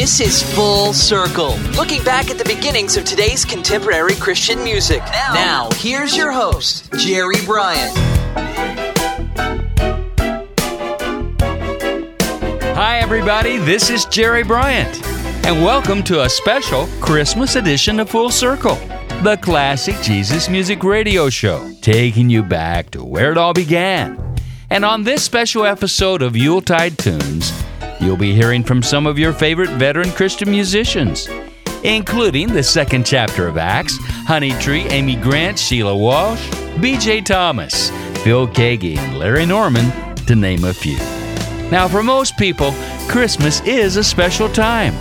This is Full Circle, looking back at the beginnings of today's contemporary Christian music. Now, here's your host, Jerry Bryant. Hi, everybody. This is Jerry Bryant, and welcome to a special Christmas edition of Full Circle, the classic Jesus music radio show, taking you back to where it all began. And on this special episode of Yuletide Tunes, you'll be hearing from some of your favorite veteran Christian musicians, including the second chapter of Acts, Honey Tree, Amy Grant, Sheila Walsh, B.J. Thomas, Phil Keaggy, and Larry Norman, to name a few. Now, for most people, Christmas is a special time.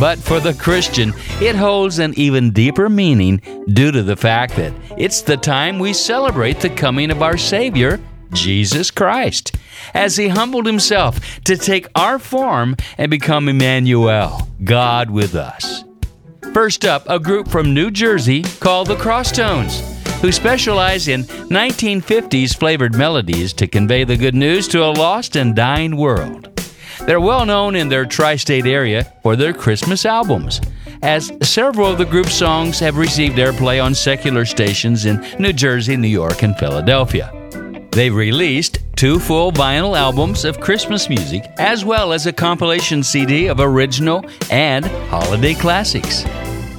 But for the Christian, it holds an even deeper meaning due to the fact that it's the time we celebrate the coming of our Savior, Jesus Christ, as He humbled Himself to take our form and become Emmanuel, God with us. First up, a group from New Jersey called the Crosstones, who specialize in 1950s flavored melodies to convey the good news to a lost and dying world. They're well known in their tri state area for their Christmas albums, as several of the group's songs have received airplay on secular stations in New Jersey, New York, and Philadelphia. They've released two full vinyl albums of Christmas music, as well as a compilation CD of original and holiday classics.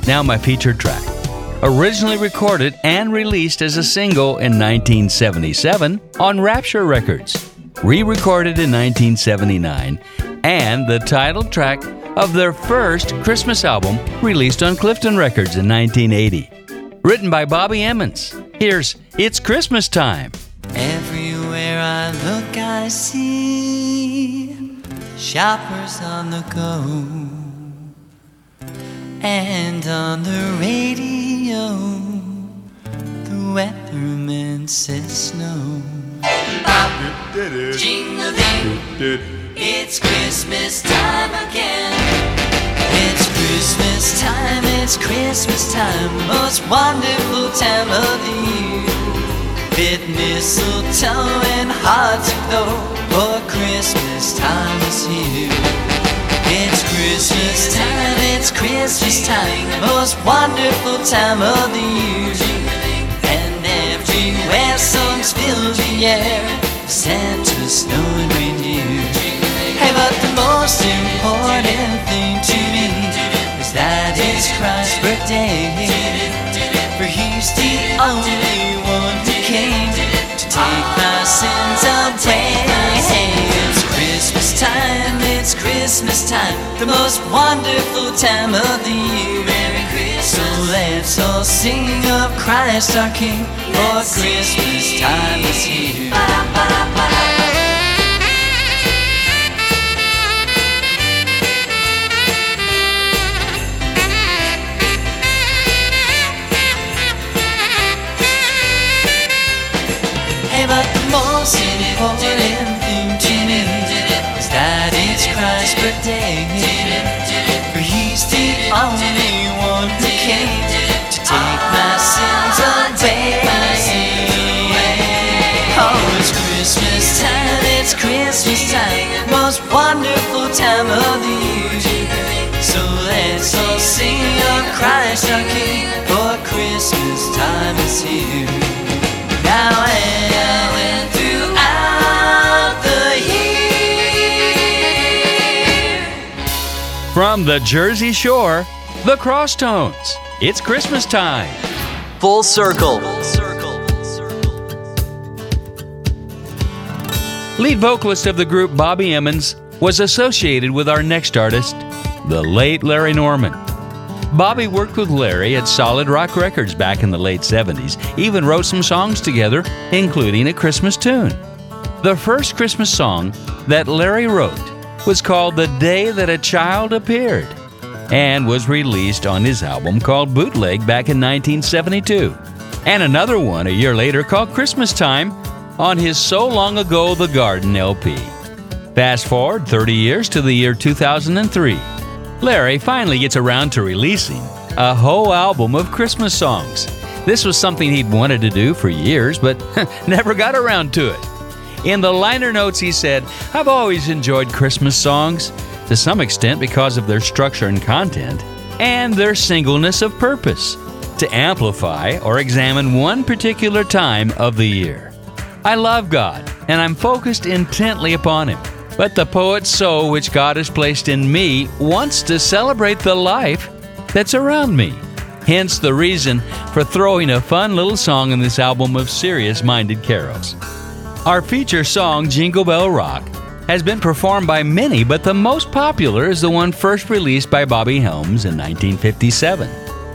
Now, my featured track. Originally recorded and released as a single in 1977 on Rapture Records, re recorded in 1979, and the title track of their first Christmas album released on Clifton Records in 1980. Written by Bobby Emmons. Here's It's Christmas Time. Everywhere I look, I see shoppers on the go. And on the radio, the weatherman says snow. Jingling, it's Christmas time again. It's Christmas time, it's Christmas time, most wonderful time of the year. Bit mistletoe and hearts aglow, for Christmas time is here. It's Christmas time, it's Christmas time, The most wonderful time of the year. And everywhere songs fill the air, Santa, snow and reindeer. Hey, but the most important thing to me is that it's Christ's birthday. For he's the only take my sins away. It's Christmas time, it's Christmas time, the most wonderful time of the year. Merry Christmas. So let's all sing of Christ our King, for Christmas time is here. Hey, of Christ our King, for Christmas time is here. Now and throughout the year. From the Jersey Shore, the Crosstones. It's Christmas time. Full Circle. Lead vocalist of the group Bobby Emmons was associated with our next artist, the late Larry Norman. Bobby worked with Larry at Solid Rock Records back in the late 70s, even wrote some songs together, including a Christmas tune. The first Christmas song that Larry wrote was called The Day That a Child Appeared and was released on his album called Bootleg back in 1972. And another one a year later called Christmas Time on his So Long Ago The Garden LP. Fast forward 30 years to the year 2003. Larry finally gets around to releasing a whole album of Christmas songs. This was something he'd wanted to do for years, but never got around to it. In the liner notes, he said, I've always enjoyed Christmas songs, to some extent because of their structure and content, and their singleness of purpose to amplify or examine one particular time of the year. I love God, and I'm focused intently upon Him. But the poet's soul, which God has placed in me, wants to celebrate the life that's around me. Hence the reason for throwing a fun little song in this album of serious minded carols. Our feature song, Jingle Bell Rock, has been performed by many, but the most popular is the one first released by Bobby Helms in 1957.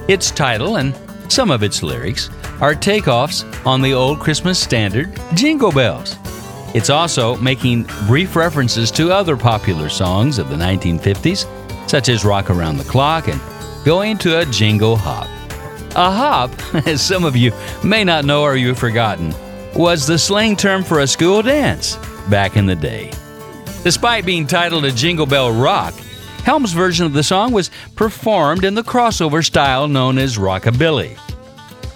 Its title and some of its lyrics are takeoffs on the old Christmas standard, Jingle Bells. It's also making brief references to other popular songs of the 1950s, such as Rock Around the Clock and Going to a Jingle Hop. A hop, as some of you may not know or you've forgotten, was the slang term for a school dance back in the day. Despite being titled a Jingle Bell Rock, Helm's version of the song was performed in the crossover style known as rockabilly.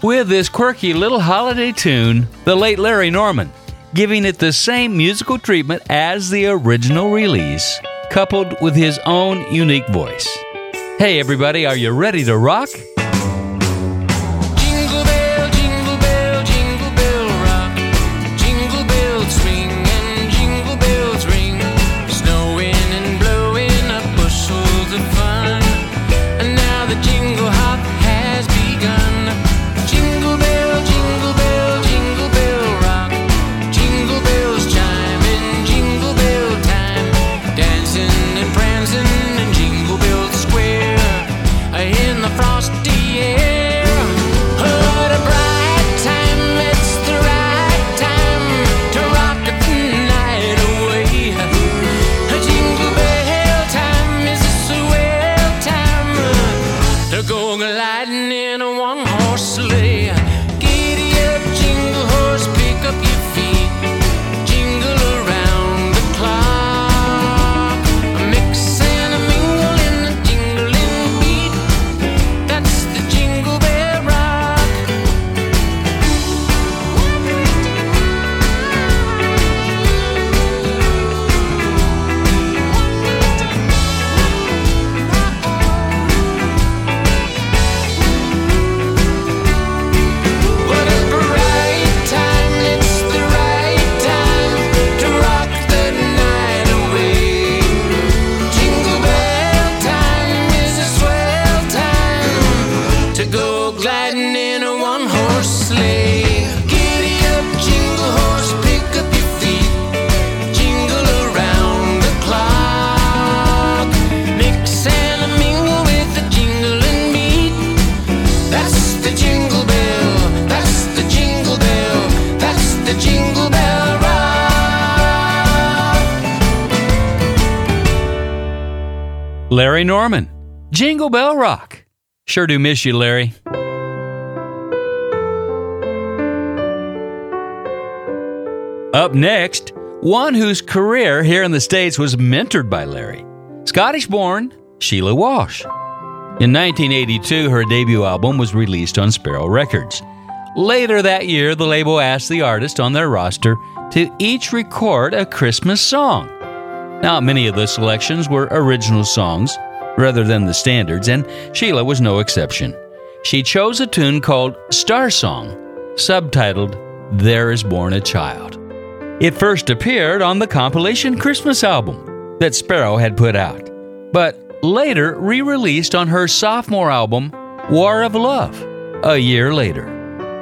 With this quirky little holiday tune, the late Larry Norman, giving it the same musical treatment as the original release, coupled with his own unique voice. Hey, everybody, are you ready to rock? Sure do miss you, Larry. Up next, one whose career here in the States was mentored by Larry. Scottish born Sheila Walsh. In 1982, her debut album was released on Sparrow Records. Later that year, the label asked the artist on their roster to each record a Christmas song. Now, many of the selections were original songs rather than the standards, and Sheila was no exception. She chose a tune called Star Song, subtitled There Is Born a Child. It first appeared on the compilation Christmas album that Sparrow had put out, but later re released on her sophomore album, War of Love, a year later.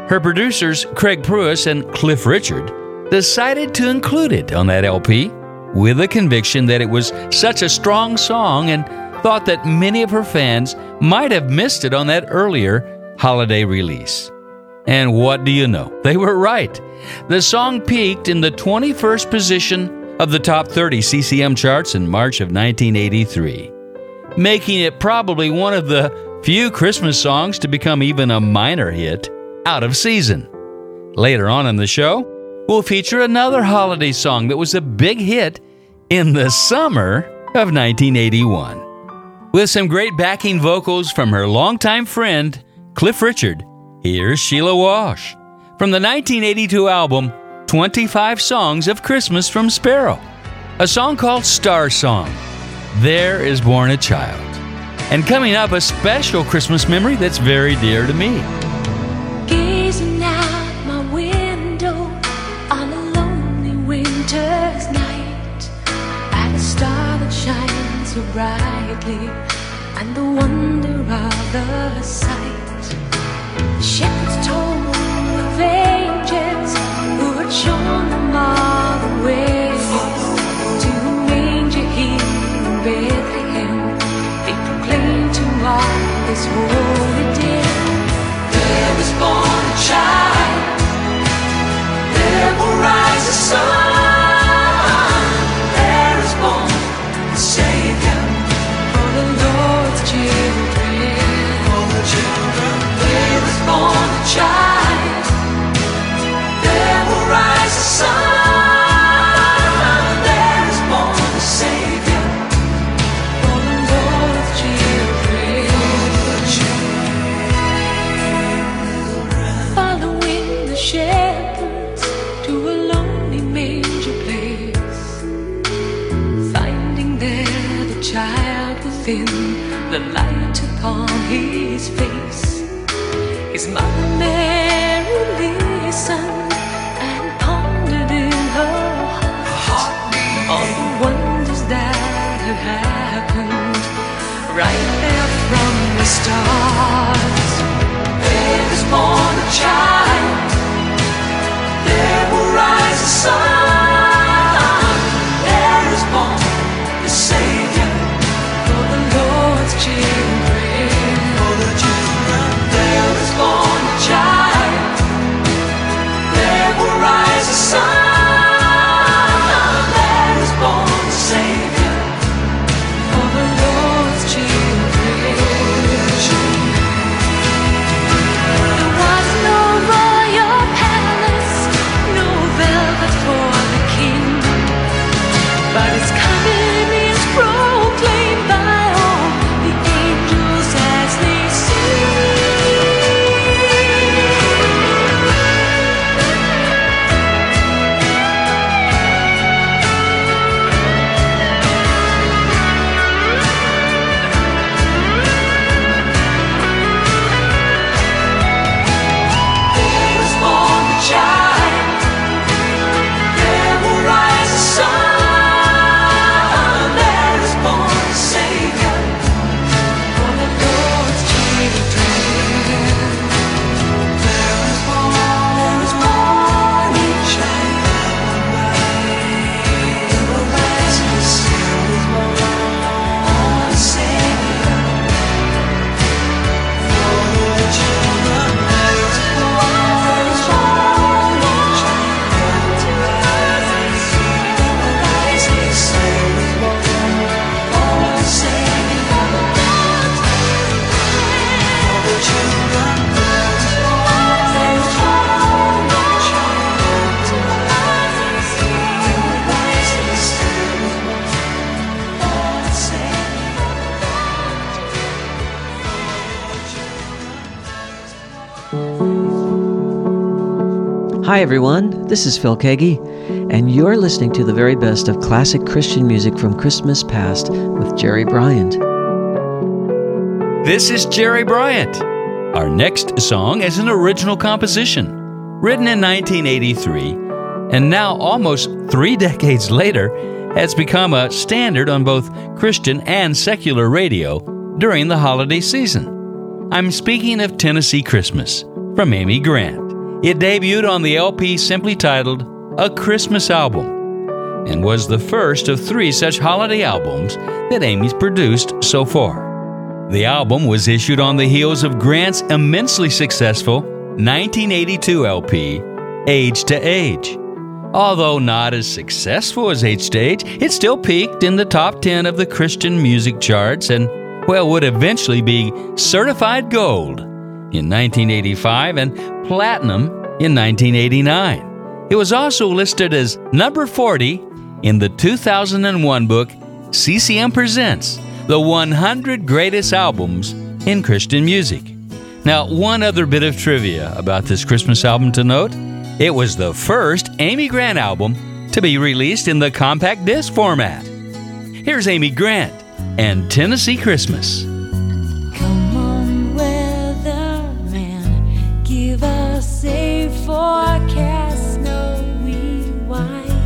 Her producers, Craig Pruess and Cliff Richard, decided to include it on that LP with the conviction that it was such a strong song and thought that many of her fans might have missed it on that earlier holiday release. And what do you know? They were right. The song peaked in the 21st position of the top 30 CCM charts in March of 1983, making it probably one of the few Christmas songs to become even a minor hit out of season. Later on in the show, we'll feature another holiday song that was a big hit in the summer of 1981. With some great backing vocals from her longtime friend, Cliff Richard, here's Sheila Walsh from the 1982 album 25 Songs of Christmas from Sparrow, a song called Star Song. There is born a child. And coming up, a special Christmas memory that's very dear to me. Gazing out my window on a lonely winter's night at a star that shines so brightly the sight. The shepherds told child. Hi, everyone. This is Phil Keaggy, and you're listening to the very best of classic Christian music from Christmas past with Jerry Bryant. This is Jerry Bryant. Our next song is an original composition, written in 1983, and now almost three decades later, has become a standard on both Christian and secular radio during the holiday season. I'm speaking of Tennessee Christmas from Amy Grant. It debuted on the LP simply titled A Christmas Album and was the first of three such holiday albums that Amy's produced so far. The album was issued on the heels of Grant's immensely successful 1982 LP, Age to Age, Although not as successful as Age to Age, it still peaked in the top 10 of the Christian music charts and, well, would eventually be certified gold in 1985 and platinum in 1989. It was also listed as number 40 in the 2001 book CCM Presents the 100 Greatest Albums in Christian Music. Now, one other bit of trivia about this Christmas album to note it was the first Amy Grant album to be released in the compact disc format. Here's Amy Grant and Tennessee Christmas. Forecast, snowy white.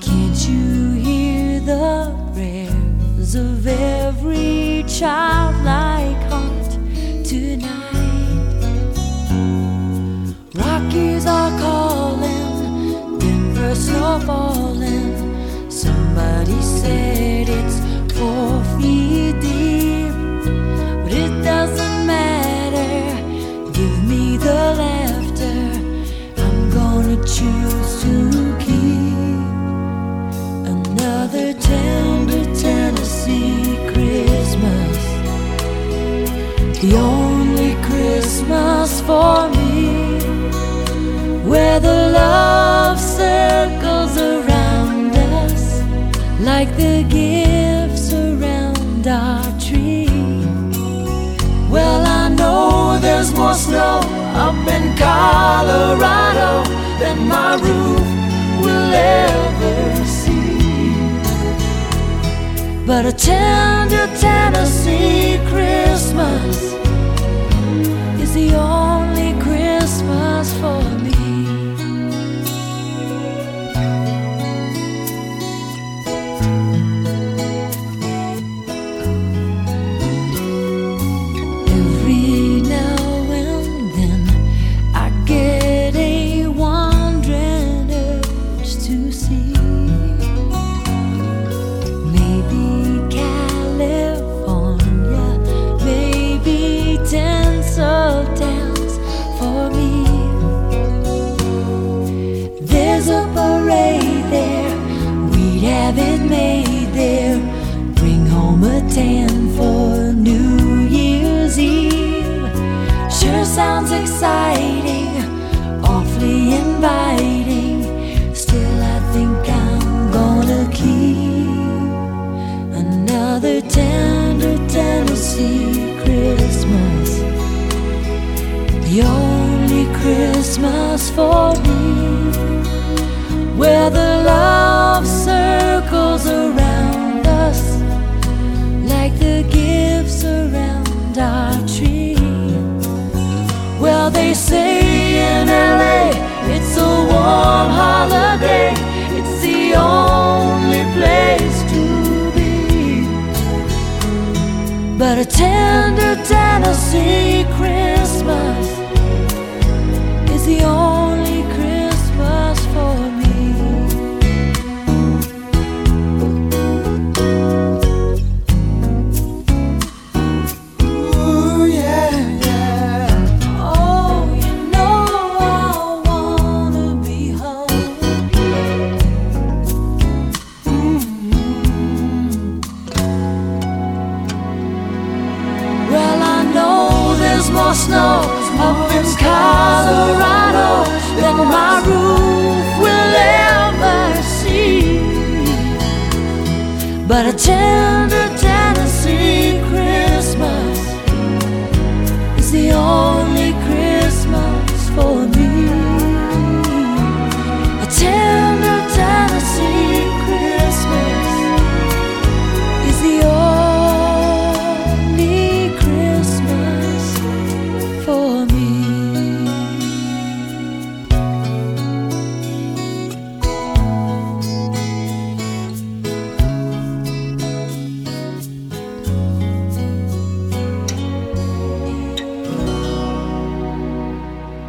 Can't you hear the prayers of every childlike heart tonight? Rockies are calling, falling. Somebody said it's four feet the laughter. I'm gonna choose to keep another tender Tennessee Christmas. The only Christmas for me where the love circles around us like the gifts around our tree. Well, I know there's more snow Colorado than my roof will ever see. But a tender Tennessee Christmas they say in LA it's a warm holiday, it's the only place to be. But a tender Tennessee Christmas is the only Colorado than my roof will ever see. But a tender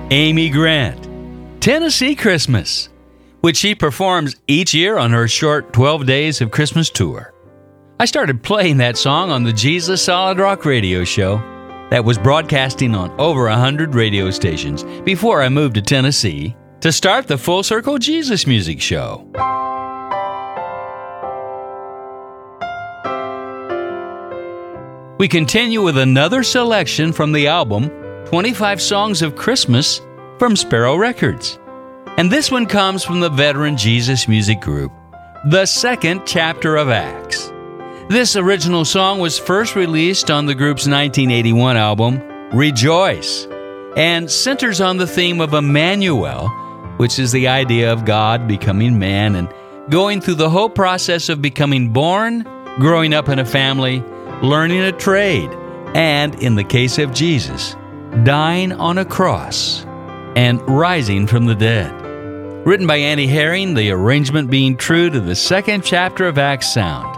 Amy Grant, Tennessee Christmas, which she performs each year on her short 12 Days of Christmas tour. I started playing that song on the Jesus Solid Rock radio show that was broadcasting on over 100 radio stations before I moved to Tennessee to start the Full Circle Jesus Music Show. We continue with another selection from the album 25 Songs of Christmas from Sparrow Records. And this one comes from the veteran Jesus Music Group, the second chapter of Acts. This original song was first released on the group's 1981 album, Rejoice, and centers on the theme of Emmanuel, which is the idea of God becoming man and going through the whole process of becoming born, growing up in a family, learning a trade, and, in the case of Jesus, dying on a cross and rising from the dead. Written by Annie Herring, the arrangement being true to the second chapter of Acts sound.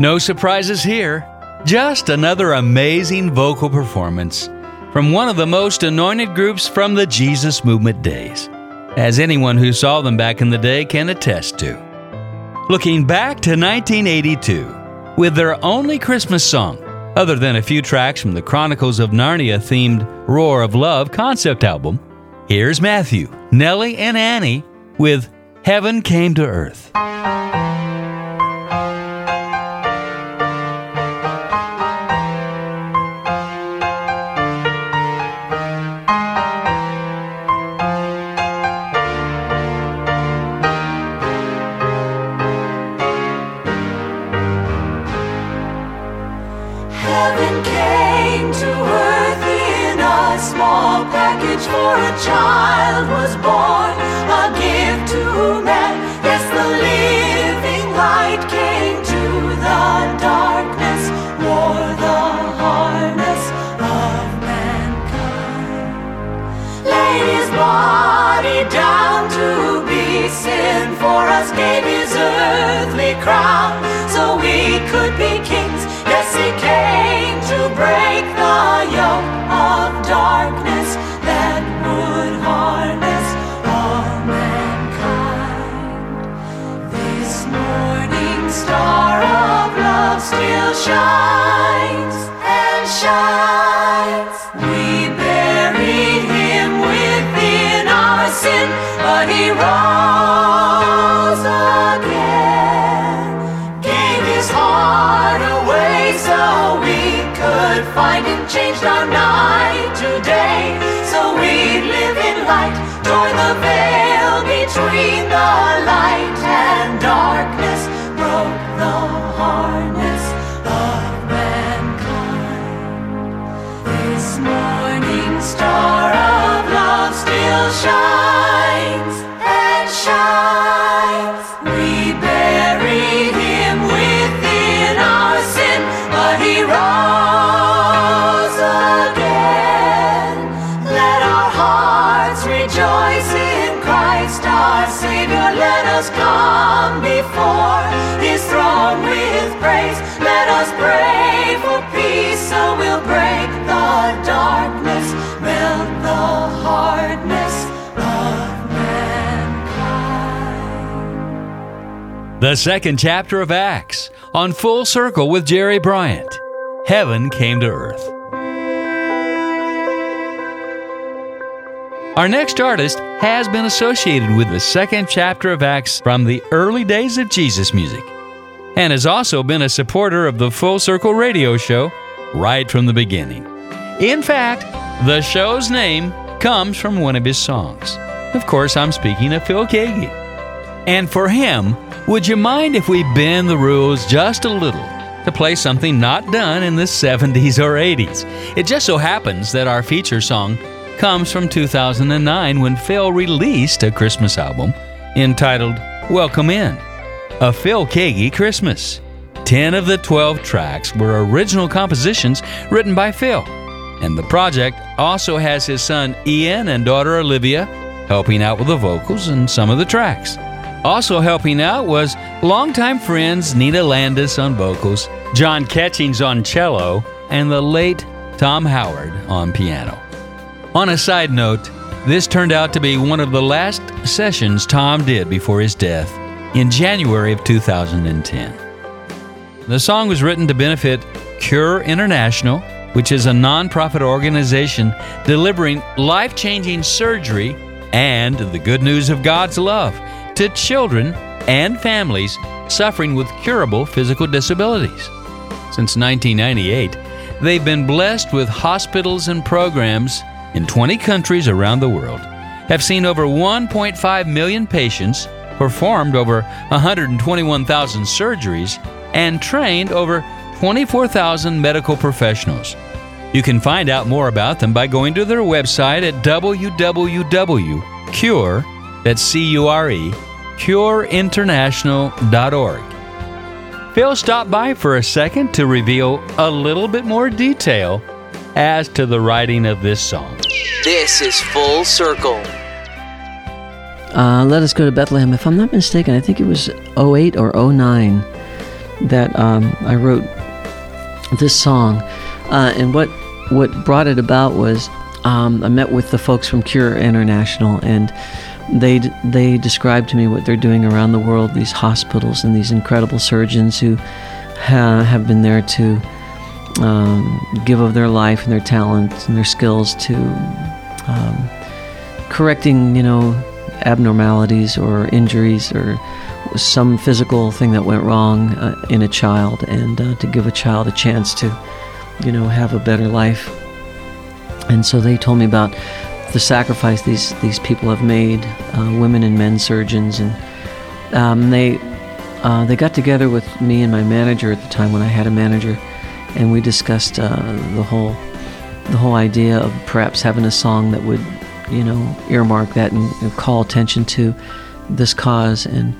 No surprises here, just another amazing vocal performance from one of the most anointed groups from the Jesus Movement days, as anyone who saw them back in the day can attest to. Looking back to 1982, with their only Christmas song, other than a few tracks from the Chronicles of Narnia themed Roar of Love concept album, here's Matthew, Nellie, and Annie with Heaven Came to Earth. For a child was born, a gift to man. Yes, the living light came to the darkness, wore the harness of mankind. Laid his body down to be sin for us, gave his earthly crown shines. We buried him within our sin, but he rose again. Gave his heart away so we could find him. Changed our night shines and shines. The second chapter of Acts on Full Circle with Jerry Bryant. Heaven came to earth. Our next artist has been associated with the second chapter of Acts from the early days of Jesus music and has also been a supporter of the Full Circle radio show right from the beginning. In fact, the show's name comes from one of his songs. Of course, I'm speaking of Phil Keaggy. And for him, would you mind if we bend the rules just a little to play something not done in the 70s or 80s? It just so happens that our feature song comes from 2009 when Phil released a Christmas album entitled Welcome In, a Phil Keaggy Christmas. 10 of the 12 tracks were original compositions written by Phil. And the project also has his son Ian and daughter Olivia helping out with the vocals and some of the tracks. Also helping out was longtime friends Nina Landis on vocals, John Catchings on cello, and the late Tom Howard on piano. On a side note, this turned out to be one of the last sessions Tom did before his death in January of 2010. The song was written to benefit Cure International, which is a nonprofit organization delivering life changing surgery and the good news of God's love to children and families suffering with curable physical disabilities. Since 1998, they've been blessed with hospitals and programs in 20 countries around the world, have seen over 1.5 million patients, performed over 121,000 surgeries, and trained over 24,000 medical professionals. You can find out more about them by going to their website at www.cure, that's C-U-R-E, cureinternational.org. Phil stopped by for a second to reveal a little bit more detail as to the writing of this song. This is Full Circle. Uh, let us go to Bethlehem. If I'm not mistaken, I think it was 08 or 09 that um, I wrote this song. Uh, and what what brought it about was um, I met with the folks from Cure International, and they they described to me what they're doing around the world. These hospitals and these incredible surgeons who ha- have been there to um, give of their life and their talents and their skills to um, correcting, you know, abnormalities or injuries or some physical thing that went wrong uh, in a child, and uh, to give a child a chance to, you know, have a better life. And so they told me about the sacrifice these these people have made, uh, women and men surgeons, and um, they uh, they got together with me and my manager at the time when I had a manager, and we discussed uh, the whole the whole idea of perhaps having a song that would, you know, earmark that and, and call attention to this cause and.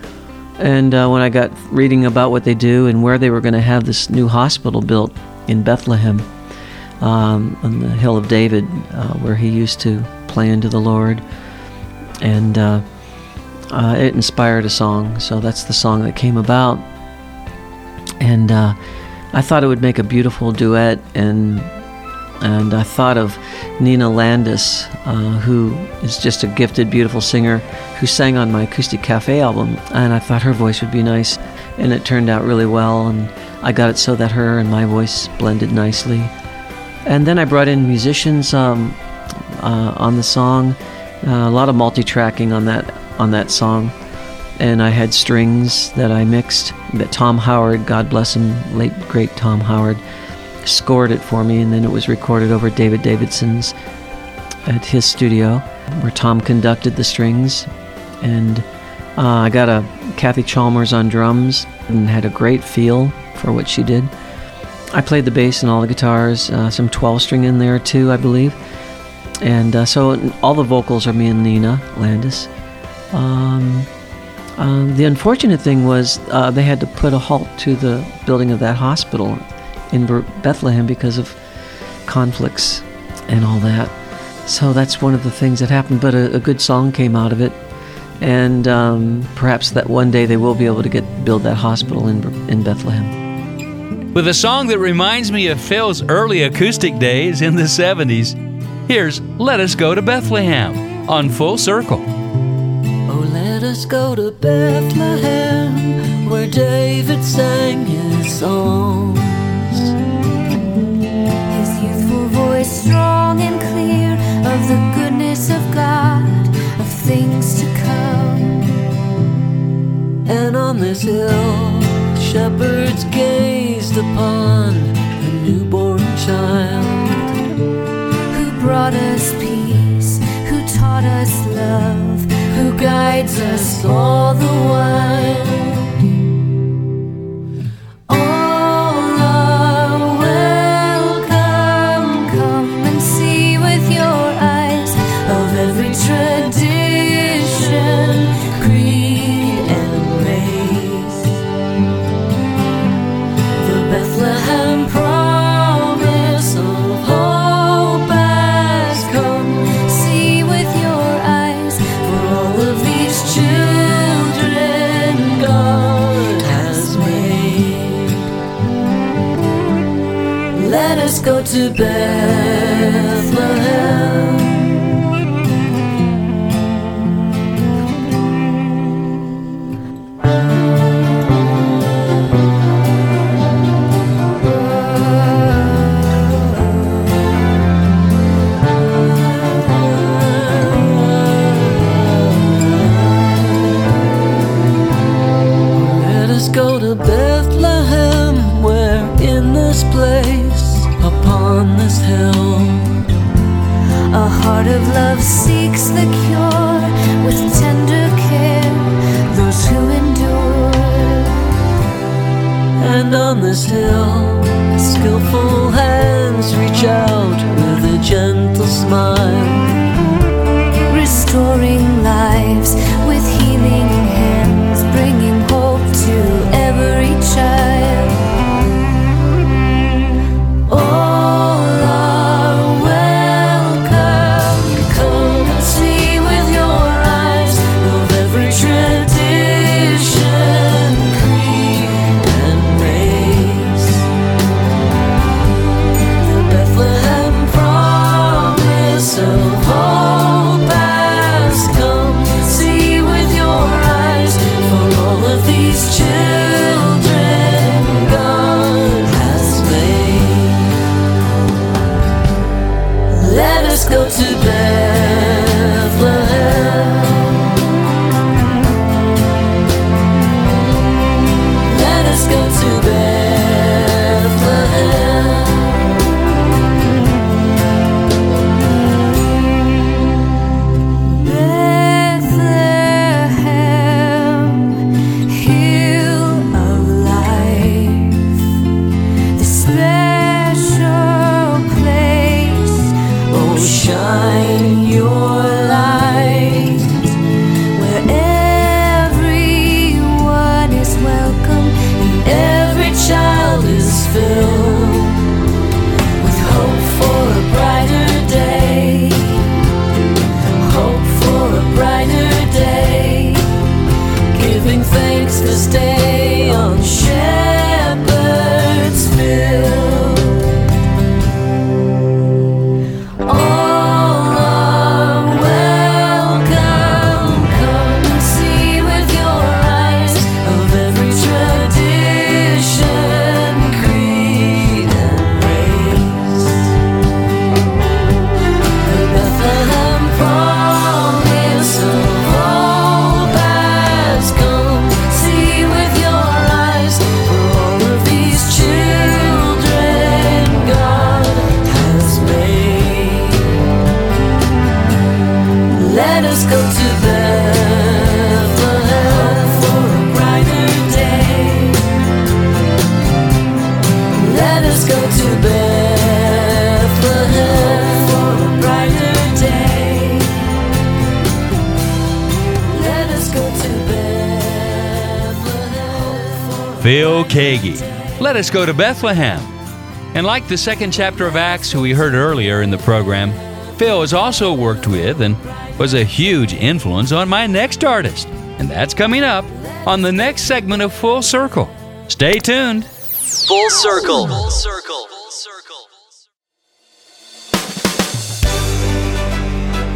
And uh, when I got reading about what they do and where they were going to have this new hospital built in Bethlehem, um, on the Hill of David, uh, where he used to play into the Lord, and uh, uh, it inspired a song. So that's the song that came about, and uh, I thought it would make a beautiful duet, and and I thought of Nina Landis, uh, who is just a gifted, beautiful singer, who sang on my Acoustic Cafe album, and I thought her voice would be nice, and it turned out really well, and I got it so that her and my voice blended nicely. And then I brought in musicians um, uh, on the song, uh, a lot of multi-tracking on that on that song, and I had strings that I mixed. That Tom Howard, God bless him, late great Tom Howard, scored it for me, and then it was recorded over David Davidson's at his studio, where Tom conducted the strings, and uh, I got a Kathy Chalmers on drums and had a great feel for what she did. I played the bass and all the guitars, uh, some 12 string in there too, I believe. And uh, so all the vocals are me and Nina Landis. Um, um, the unfortunate thing was uh, they had to put a halt to the building of that hospital in Bethlehem because of conflicts and all that. So that's one of the things that happened. But a, a good song came out of it, and um, perhaps that one day they will be able to get build that hospital in in Bethlehem. With a song that reminds me of Phil's early acoustic days in the 70s, here's Let Us Go to Bethlehem on Full Circle. Oh, let us go to Bethlehem, where David sang his songs. His youthful voice strong and clear of the goodness of God, of things to come. And on this hill, shepherds gazed upon the newborn child. Who brought us peace, who taught us love, who guides us all the while. Bethlehem. Keaggy. Let us go to Bethlehem. And like the second chapter of Acts, who we heard earlier in the program, Phil has also worked with and was a huge influence on my next artist. And that's coming up on the next segment of Full Circle. Stay tuned. Full circle. Full circle.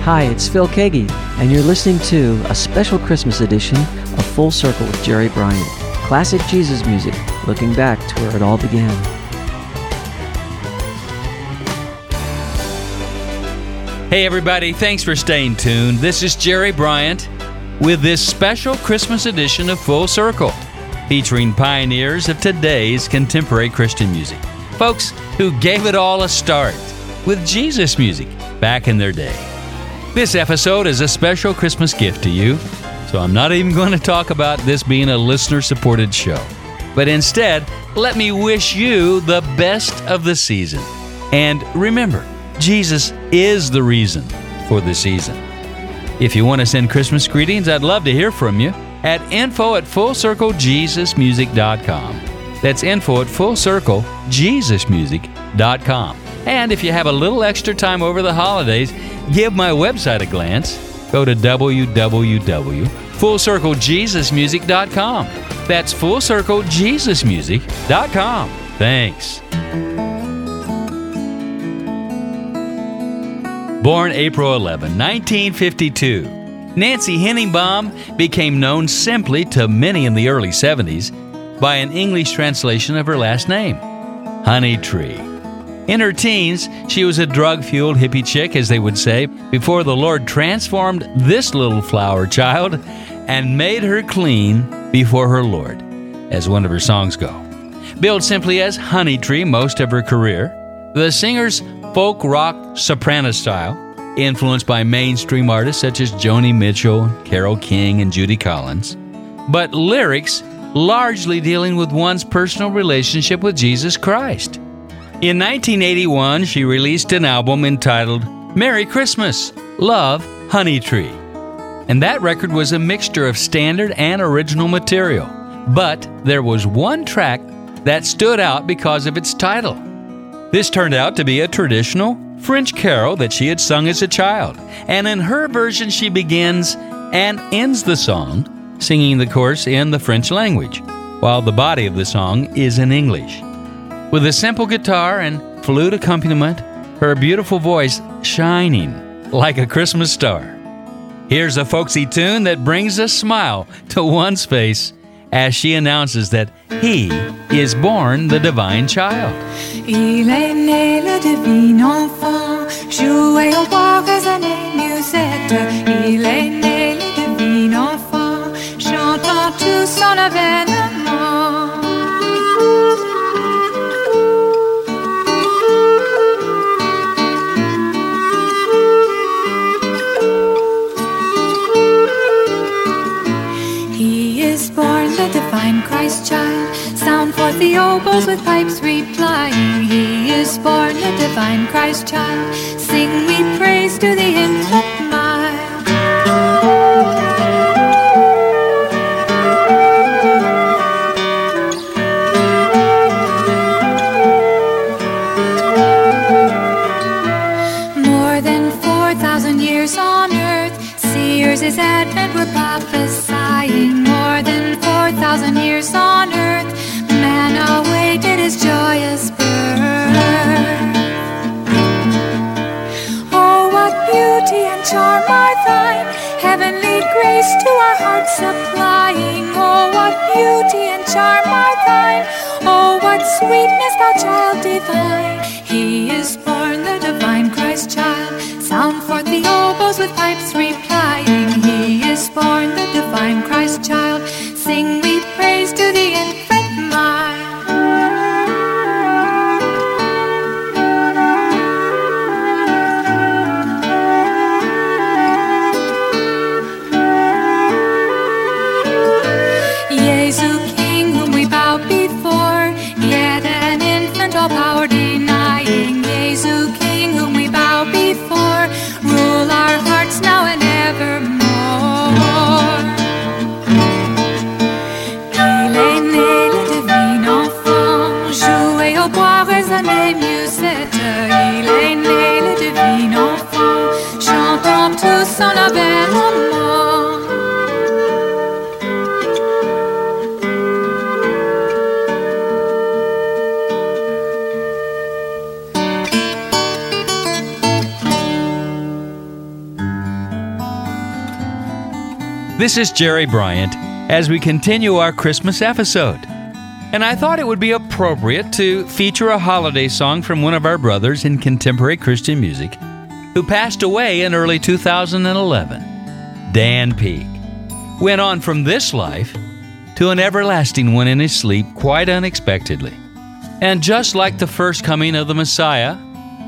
Hi, it's Phil Keaggy, and you're listening to a special Christmas edition of Full Circle with Jerry Bryant. Classic Jesus music, looking back to where it all began. Hey, everybody, thanks for staying tuned. This is Jerry Bryant with this special Christmas edition of Full Circle, featuring pioneers of today's contemporary Christian music. Folks who gave it all a start with Jesus music back in their day. This episode is a special Christmas gift to you, so I'm not even going to talk about this being a listener supported show. But instead, let me wish you the best of the season. And remember, Jesus is the reason for the season. If you want to send Christmas greetings, I'd love to hear from you at info at fullcirclejesusmusic.com. That's info at fullcirclejesusmusic.com. And if you have a little extra time over the holidays, give my website a glance. Go to www.fullcirclejesusmusic.com. That's fullcirclejesusmusic.com. Thanks. Born April 11, 1952, Nancy Henigbaum became known simply to many in the early 70s by an English translation of her last name, Honey Tree. In her teens, she was a drug fueled hippie chick, as they would say, before the Lord transformed this little flower child and made her clean before her Lord. as one of her songs go. Billed simply as Honey Tree most of her career, the singer's folk rock soprano style, influenced by mainstream artists such as Joni Mitchell, Carole King, and Judy Collins, but lyrics largely dealing with one's personal relationship with Jesus Christ. In 1981, she released an album entitled Merry Christmas, Love, Honey Tree. And that record was a mixture of standard and original material. But there was one track that stood out because of its title. This turned out to be a traditional French carol that she had sung as a child. And in her version, she begins and ends the song singing the chorus in the French language, while the body of the song is in English. With a simple guitar and flute accompaniment, her beautiful voice shining like a Christmas star. Here's a folksy tune that brings a smile to one's face as she announces that he is born the divine child. Il est né le divin enfant, joué au bois, résonné musette. Il est né le divin enfant, chantant tout son avènement. With pipes replying. He is born the divine Christ child. Sing we praise to the infant charm are thine, oh, what sweetness, thou child divine. He is born the divine Christ child. Sound forth the oboes with pipes tout son avènement. This is Jerry Bryant as we continue our Christmas episode. And I thought it would be appropriate to feature a holiday song from one of our brothers in contemporary Christian music who passed away in early 2011. Dan Peek went on from this life to an everlasting one in his sleep quite unexpectedly. And just like the first coming of the Messiah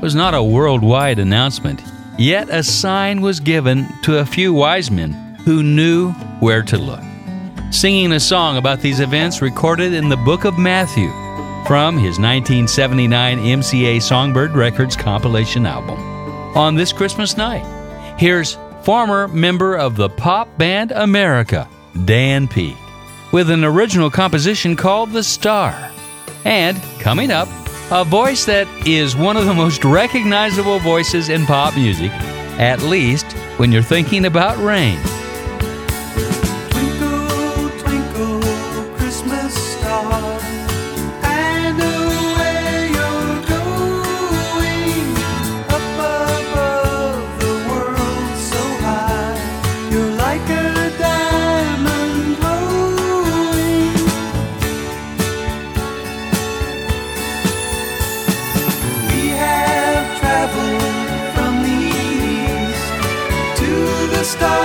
was not a worldwide announcement, yet a sign was given to a few wise men who knew where to look. Singing a song about these events recorded in the book of Matthew from his 1979 MCA Songbird Records compilation album. On this Christmas night, here's former member of the pop band America, Dan Peek, with an original composition called The Star. And coming up, a voice that is one of the most recognizable voices in pop music, at least when you're thinking about rain. The star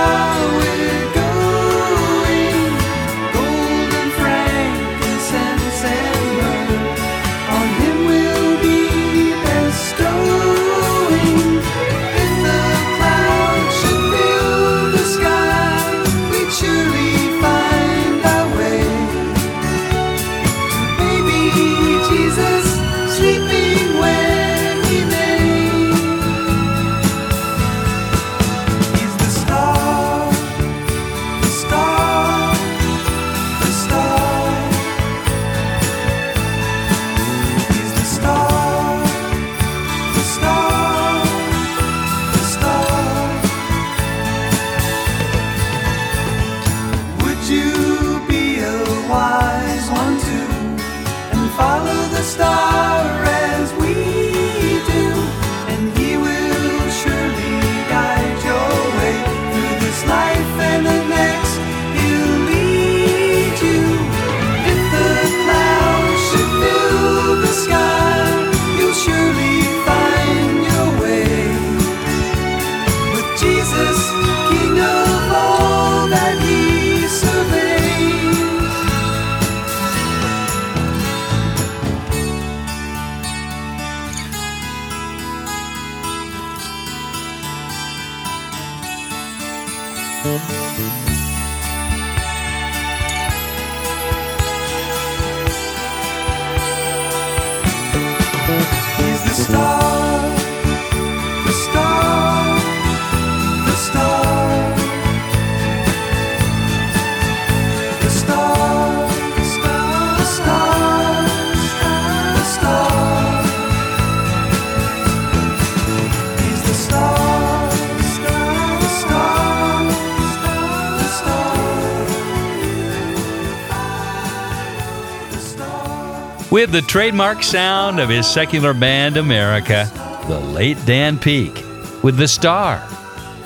With the trademark sound of his secular band America, the late Dan Peek, with The Star.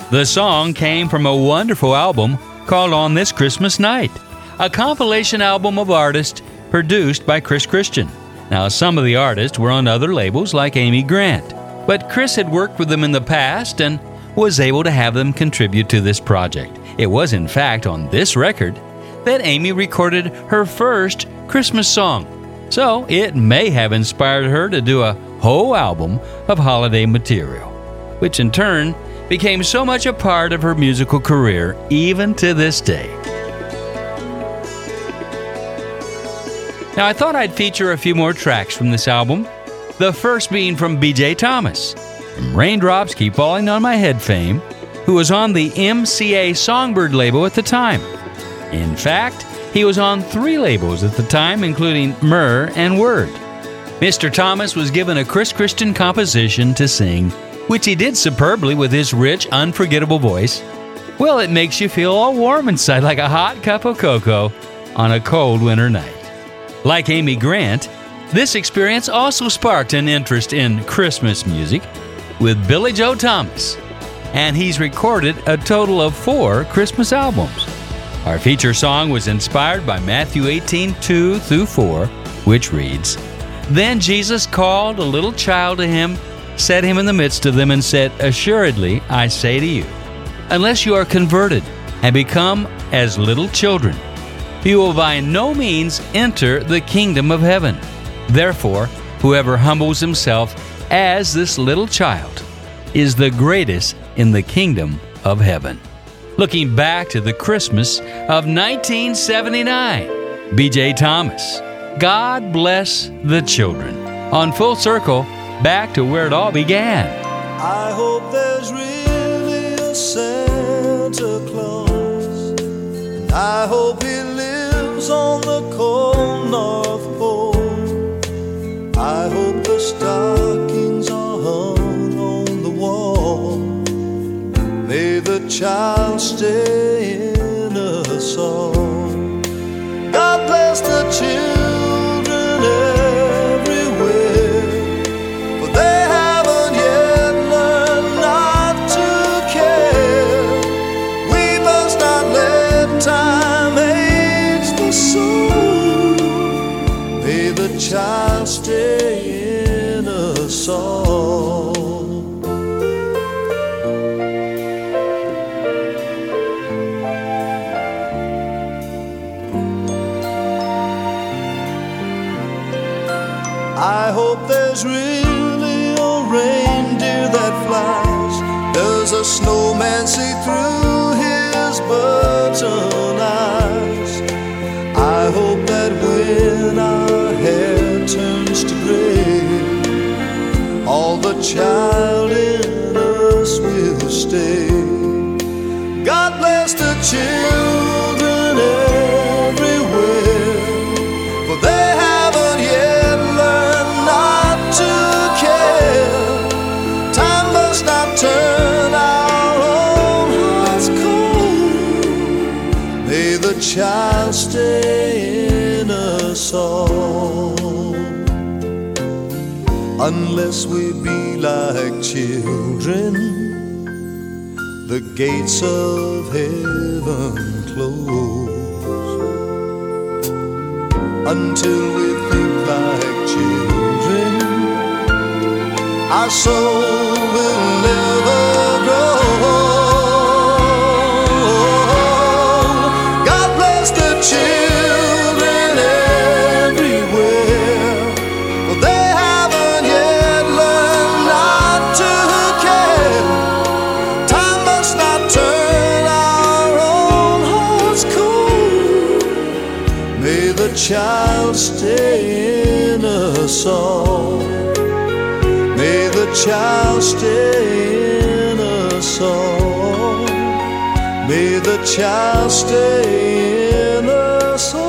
The song came from a wonderful album called On This Christmas Night, a compilation album of artists produced by Chris Christian. Now, some of the artists were on other labels like Amy Grant, but Chris had worked with them in the past and was able to have them contribute to this project. It was, in fact, on this record that Amy recorded her first Christmas song. So it may have inspired her to do a whole album of holiday material, which in turn became so much a part of her musical career even to this day. Now, I thought I'd feature a few more tracks from this album, the first being from BJ Thomas, from Raindrops Keep Falling on My Head fame, who was on the MCA Songbird label at the time. In fact, he was on three labels at the time, including Myrrh and Word. Mr. Thomas was given a Chris Christian composition to sing, which he did superbly with his rich, unforgettable voice. Well, it makes you feel all warm inside like a hot cup of cocoa on a cold winter night. Like Amy Grant, this experience also sparked an interest in Christmas music with Billy Joe Thomas, and he's recorded a total of four Christmas albums. Our feature song was inspired by Matthew 18 2 through 4, which reads Then Jesus called a little child to him, set him in the midst of them, and said, Assuredly, I say to you, unless you are converted and become as little children, you will by no means enter the kingdom of heaven. Therefore, whoever humbles himself as this little child is the greatest in the kingdom of heaven. Looking back to the Christmas of 1979, BJ Thomas, God bless the children. On Full Circle, back to where it all began. I hope there's really a Santa Claus. And I hope he lives on the cold North Pole. I hope the stockings Child stay in a song. God bless the children child in us will stay. God bless the children everywhere, for they haven't yet learned not to care. Time must not turn our own hearts cold. May the child stay in us song. Unless we like children, the gates of heaven close until we think like children. Our soul will never grow. Child stay innocent. May the child stay innocent.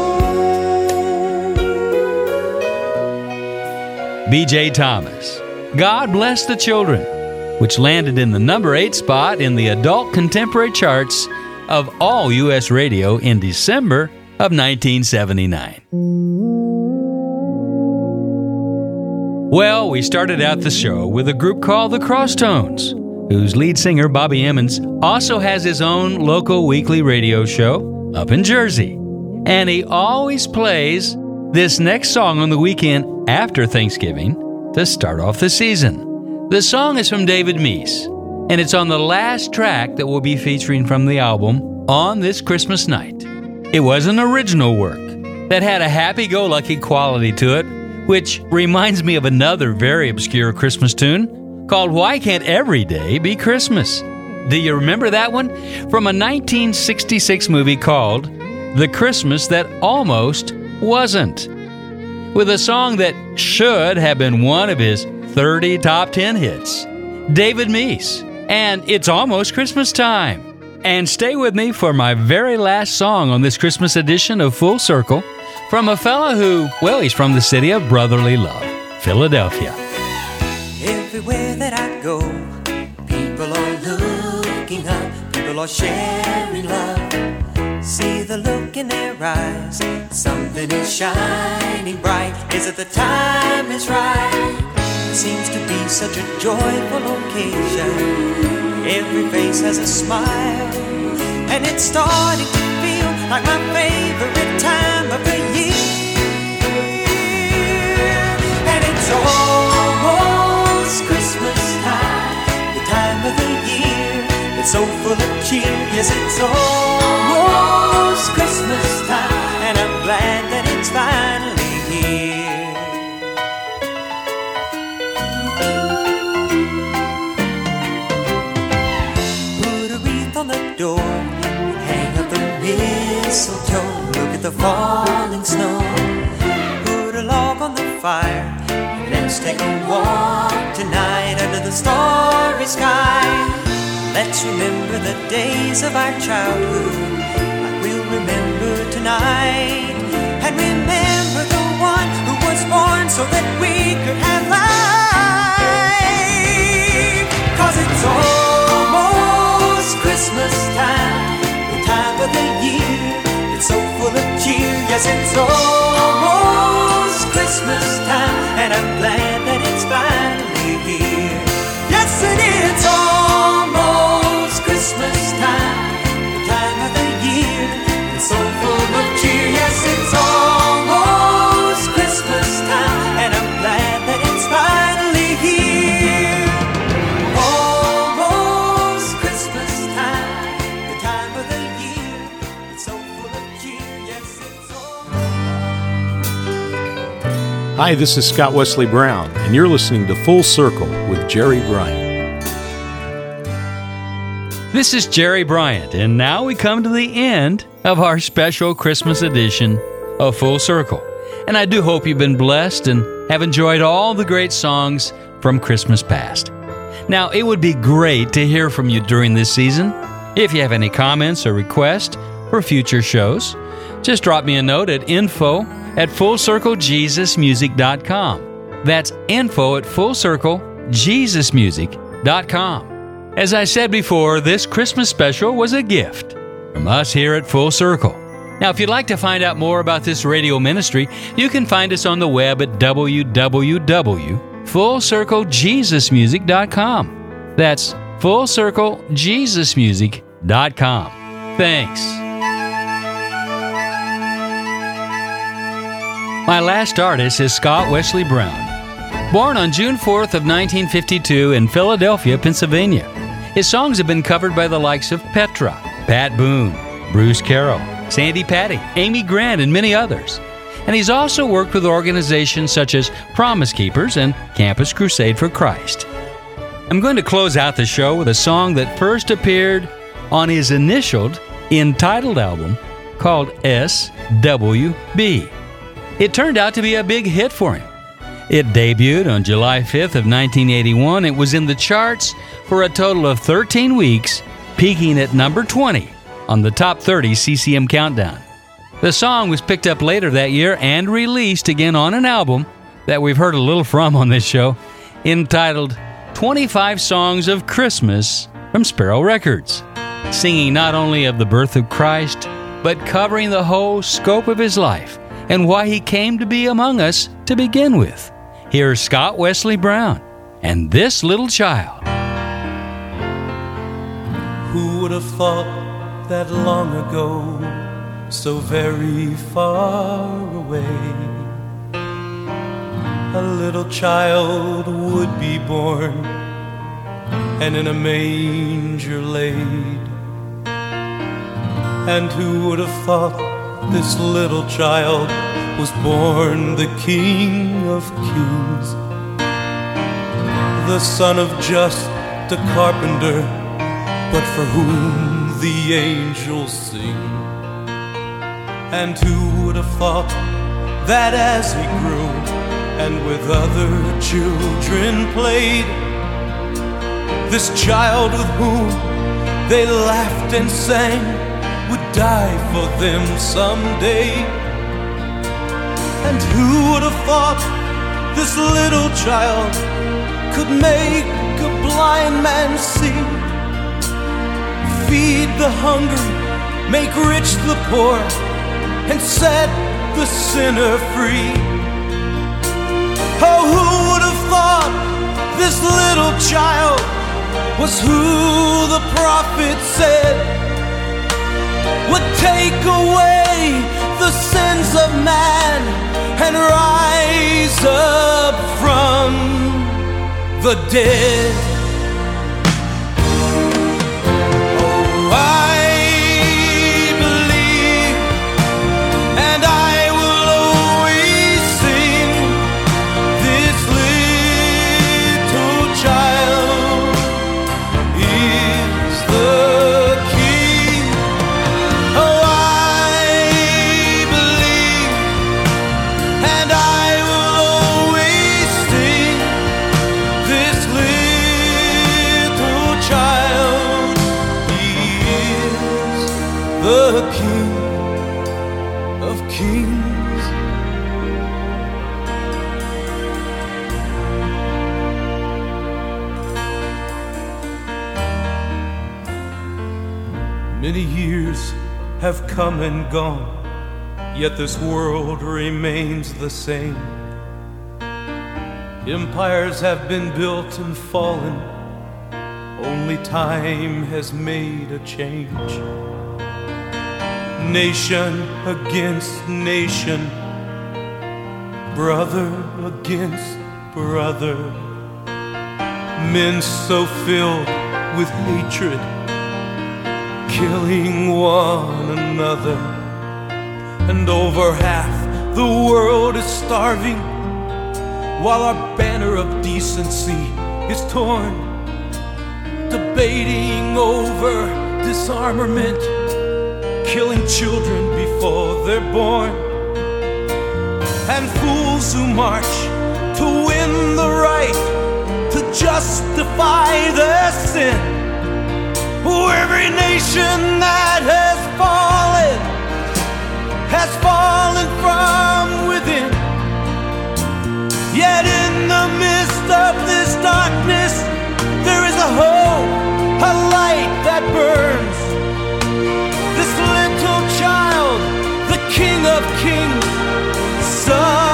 B.J. Thomas, God Bless the Children, which landed in the number 8 spot in the adult contemporary charts of all U.S. radio in December of 1979. Well, we started out the show with a group called the Crosstones, whose lead singer, Bobby Emmons, also has his own local weekly radio show up in Jersey. And he always plays this next song on the weekend after Thanksgiving to start off the season. The song is from David Meece, and it's on the last track that we'll be featuring from the album on this Christmas night. It was an original work that had a happy go lucky quality to it, which reminds me of another very obscure Christmas tune called Why Can't Every Day Be Christmas? Do you remember that one? From a 1966 movie called The Christmas That Almost Wasn't, with a song that should have been one of his 30 top 10 hits. David Meece, and It's Almost Christmas Time. And stay with me for my very last song on this Christmas edition of Full Circle from a fella who, well, he's from the city of brotherly love, Philadelphia. Everywhere that I go, people are looking up, people are sharing love. See the look in their eyes, something is shining bright. Is it the time is right? Seems to be such a joyful occasion. Every face has a smile, and it's starting to feel like my favorite time It's so full of cheer, yes, it's almost Christmas time, and I'm glad that it's finally here. Put a wreath on the door, hang up the mistletoe, look at the falling snow. Put a log on the fire, let's take a walk tonight under the starry sky. Let's remember the days of our childhood, like we'll remember tonight. And remember the one who was born so that we could have life. Cause it's almost Christmas time, the time of the year. It's so full of cheer, yes, it's almost Christmas time, and I'm glad that it's finally here. Yes, it's almost Christmas time, the time of the year. So full of cheer, yes, it's almost Christmas time, and I'm glad that it's finally here. Almost Christmas time, the time of the year. So full of cheer, yes, it's Hi, this is Scott Wesley Brown, and you're listening to Full Circle with Jerry Bryant. This is Jerry Bryant, and now we come to the end of our special Christmas edition of Full Circle. And I do hope you've been blessed and have enjoyed all the great songs from Christmas past. Now, it would be great to hear from you during this season. If you have any comments or requests for future shows, just drop me a note at info at fullcirclejesusmusic.com. That's info at fullcirclejesusmusic.com. As I said before, this Christmas special was a gift from us here at Full Circle. Now, if you'd like to find out more about this radio ministry, you can find us on the web at www.fullcirclejesusmusic.com. That's fullcirclejesusmusic.com. Thanks. My last artist is Scott Wesley Brown. Born on June 4th of 1952 in Philadelphia, Pennsylvania. His songs have been covered by the likes of Petra, Pat Boone, Bruce Carroll, Sandi Patty, Amy Grant, and many others. And he's also worked with organizations such as Promise Keepers and Campus Crusade for Christ. I'm going to close out the show with a song that first appeared on his initialed, entitled album called SWB. It turned out to be a big hit for him. It debuted on July 5th of 1981. It was in the charts for a total of 13 weeks, peaking at number 20 on the top 30 CCM countdown. The song was picked up later that year and released again on an album that we've heard a little from on this show, entitled 25 Songs of Christmas from Sparrow Records, singing not only of the birth of Christ, but covering the whole scope of his life and why he came to be among us to begin with. Here's Scott Wesley Brown and this little child. Who would have thought that long ago, so very far away, a little child would be born and in a manger laid? And who would have thought this little child was born the King of Kings, the son of just a carpenter, but for whom the angels sing. And who would have thought that as he grew and with other children played, this child with whom they laughed and sang die for them someday? And who would have thought this little child could make a blind man see? Feed the hungry, make rich the poor, and set the sinner free. Oh, who would have thought this little child was who the prophet said would take away the sins of man and rise up from the dead. Many years have come and gone, yet this world remains the same. Empires have been built and fallen, only time has made a change. Nation against nation, brother against brother, men so filled with hatred killing one another. And over half the world is starving, while our banner of decency is torn. Debating over disarmament, killing children before they're born. And fools who march to win the right to justify their sin. Every nation that has fallen has fallen from within. Yet in the midst of this darkness, there is a hope, a light that burns. This little child, the King of Kings, someday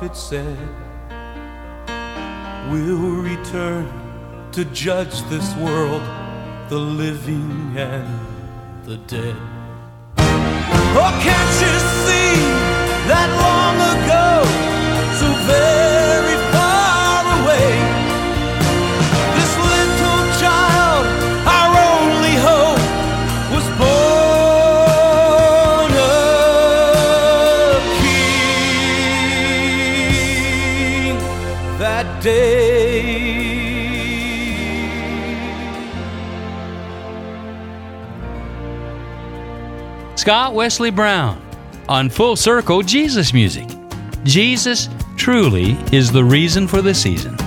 prophet said We'll return to judge this world, the living and the dead. Oh, can't you see that long ago, so very Scott Wesley Brown on Full Circle Jesus Music. Jesus truly is the reason for the season.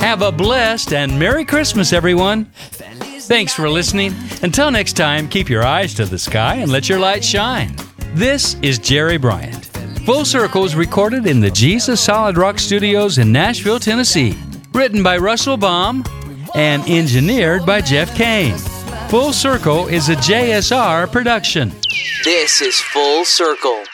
Have a blessed and Merry Christmas, everyone. Thanks for listening. Until next time, keep your eyes to the sky and let your light shine. This is Jerry Bryant. Full Circle is recorded in the Jesus Solid Rock Studios in Nashville, Tennessee. Written by Russell Baum and engineered by Jeff Kane. Full Circle is a JSR production. This is Full Circle.